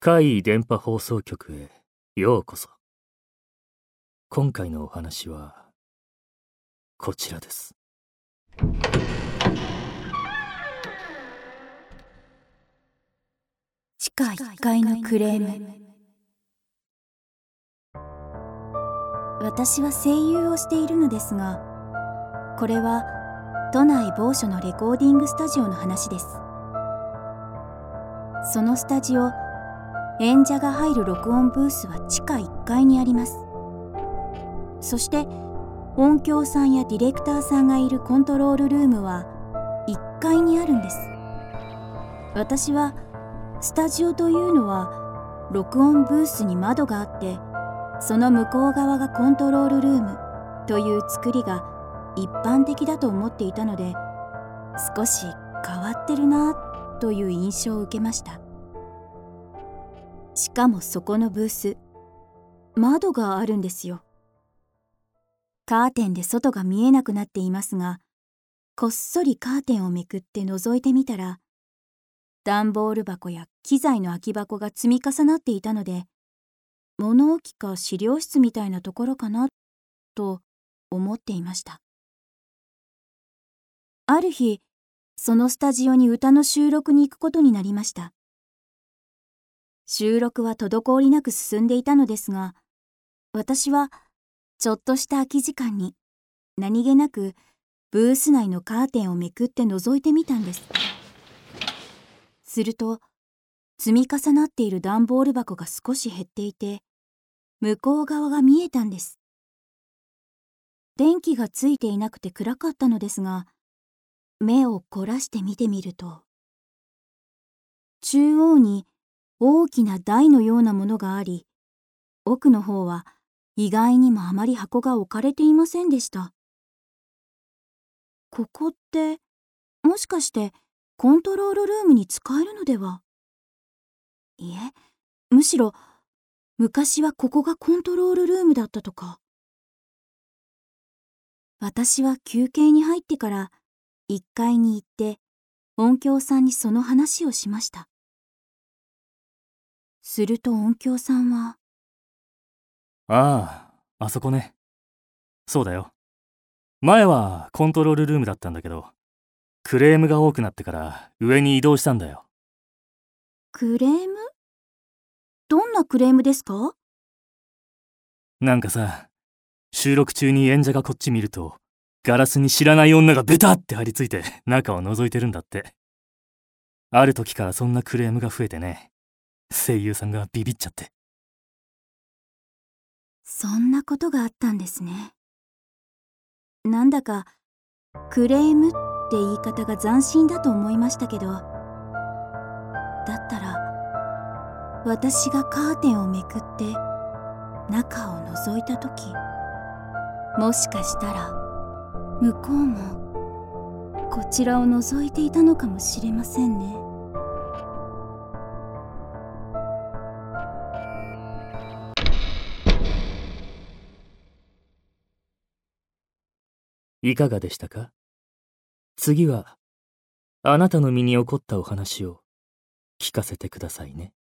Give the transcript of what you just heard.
怪異電波放送局へようこそ。今回のお話は、こちらです。地下1階のクレーム。私は声優をしているのですが、これは都内某所のレコーディングスタジオの話です。そのスタジオ、演者が入る録音ブースは地下1階にありますそして音響さんやディレクターさんがいるコントロールルームは1階にあるんです私はスタジオというのは録音ブースに窓があってその向こう側がコントロールルームという作りが一般的だと思っていたので少し変わってるなという印象を受けました。しかもそこのブース窓があるんですよ。カーテンで外が見えなくなっていますがこっそりカーテンをめくって覗いてみたら段ボール箱や機材の空き箱が積み重なっていたので物置か資料室みたいなところかなと思っていました。ある日そのスタジオに歌の収録に行くことになりました収録は滞りなく進んでいたのですが、私はちょっとした空き時間に何気なくブース内のカーテンをめくって覗いてみたんです。すると、積み重なっている段ボール箱が少し減っていて、向こう側が見えたんです。電気がついていなくて暗かったのですが、目を凝らして見てみると、中央に大きな台のようなものがあり、奥の方は意外にもあまり箱が置かれていませんでした。ここって、もしかしてコントロールルームに使えるのでは？いえ、むしろ昔はここがコントロールルームだったとか。私は休憩に入ってから1階に行って音響さんにその話をしました。すると音響さんは、ああ、あそこね。そうだよ。前はコントロールルームだったんだけど、クレームが多くなってから上に移動したんだよ。クレーム？どんなクレームですか？なんかさ、収録中に演者がこっち見ると、ガラスに知らない女がベタって張り付いて中を覗いてるんだって。ある時からそんなクレームが増えてね。声優さんがビビっちゃってそんなことがあったんですねなんだかクレームって言い方が斬新だと思いましたけどだったら私がカーテンをめくって中を覗いた時もしかしたら向こうもこちらを覗いていたのかもしれませんね。いかがでしたか？次は、あなたの身に起こったお話を聞かせてくださいね。